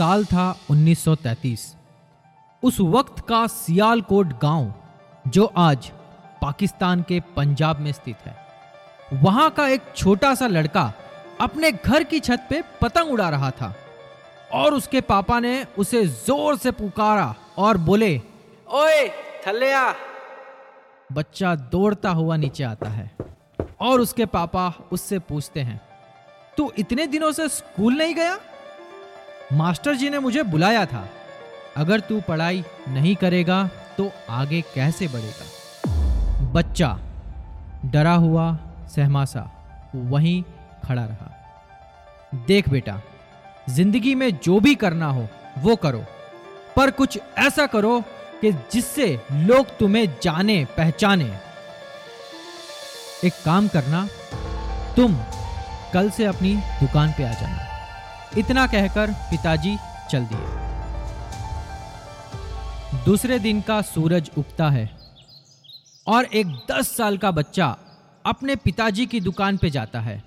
साल था 1933 उस वक्त का सियालकोट गाँव जो आज पाकिस्तान के पंजाब में स्थित है। वहाँ का एक छोटा सा लड़का अपने घर की छत पे पतंग उड़ा रहा था और उसके पापा ने उसे ज़ोर से पुकारा और बोले ओए थल्ले बच्चा दौड़ता हुआ नीचे आता है और उसके पापा उससे पूछते हैं तू इतने दिनों से स्कूल नहीं गया? मास्टर जी ने मुझे बुलाया था। अगर तू पढ़ाई नहीं करेगा तो आगे कैसे बढ़ेगा? बच्चा, डरा हुआ, सहमासा, वहीं खड़ा रहा। देख बेटा, ज़िंदगी में जो भी करना हो, वो करो। पर कुछ ऐसा करो कि जिससे लोग तुम्हें जाने, पहचाने। एक काम करना, तुम कल से अपनी दुकान पे आ जाना। इतना कहकर पिताजी चल दिए। दूसरे दिन का सूरज उगता है और एक दस साल का बच्चा अपने पिताजी की दुकान पे जाता है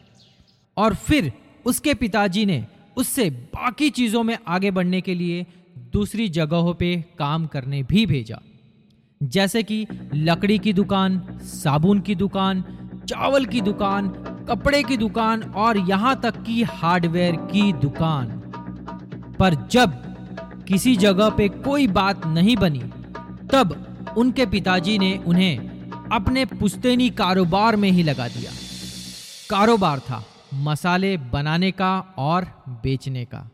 और फिर उसके पिताजी ने उससे बाकी चीज़ों में आगे बढ़ने के लिए दूसरी जगहों पे काम करने भी भेजा। जैसे कि लकड़ी की दुकान, साबुन की दुकान, चावल की दुकान कपड़े की दुकान और यहाँ तक कि हार्डवेयर की दुकान। पर जब किसी जगह पे कोई बात नहीं बनी, तब उनके पिताजी ने उन्हें अपने पुश्तैनी कारोबार में ही लगा दिया। कारोबार था मसाले बनाने का और बेचने का।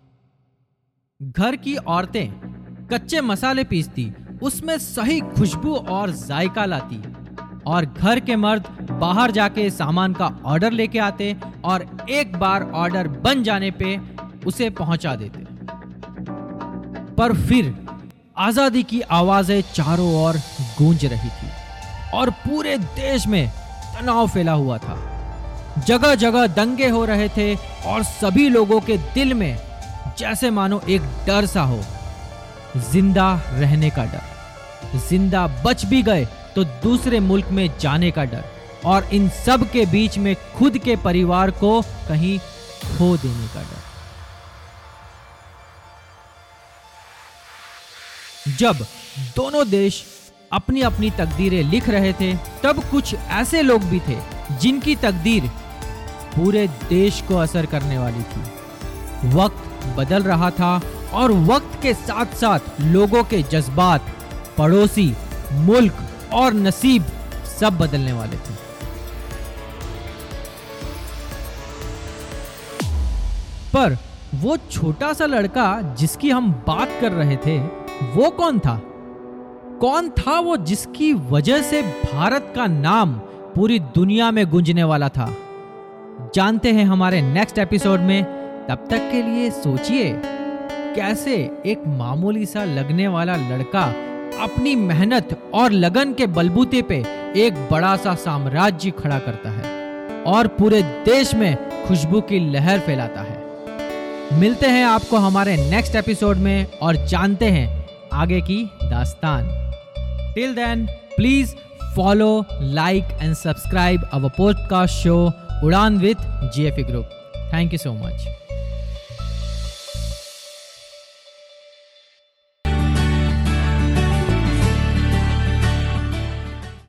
घर की औरतें कच्चे मसाले पीसती, उसमें सही खुशबू और जायका लाती। और घर के मर्द बाहर जाके सामान का ऑर्डर लेके आते और एक बार ऑर्डर बन जाने पे उसे पहुँचा देते। पर फिर आज़ादी की आवाज़ें चारों ओर गूंज रही थी और पूरे देश में तनाव फैला हुआ था। जगह जगह दंगे हो रहे थे और सभी लोगों के दिल में जैसे मानो एक डर सा हो। ज़िंदा रहने का डर, ज़िंदा बच भी गए तो दूसरे मुल्क में जाने का डर और इन सब के बीच में खुद के परिवार को कहीं खो देने का डर। जब दोनों देश अपनी अपनी तकदीरें लिख रहे थे, तब कुछ ऐसे लोग भी थे जिनकी तकदीर पूरे देश को असर करने वाली थी। वक्त बदल रहा था और वक्त के साथ साथ लोगों के जज्बात, पड़ोसी, मुल्क और नसीब सब बदलने वाले थे। पर वो छोटा सा लड़का जिसकी हम बात कर रहे थे, वो कौन था? कौन था वो जिसकी वजह से भारत का नाम पूरी दुनिया में गूंजने वाला था? जानते हैं हमारे नेक्स्ट एपिसोड में। तब तक के लिए सोचिए, कैसे एक मामूली सा लगने वाला लड़का अपनी मेहनत और लगन के बलबूते पे एक बड़ा सा साम्राज्य खड़ा करता है और पूरे देश में खुशबू की लहर फैलाता है। मिलते हैं आपको हमारे नेक्स्ट एपिसोड में और जानते हैं आगे की दास्तान। Till then please follow like and subscribe our podcast show Udaan with GFE group thank you so much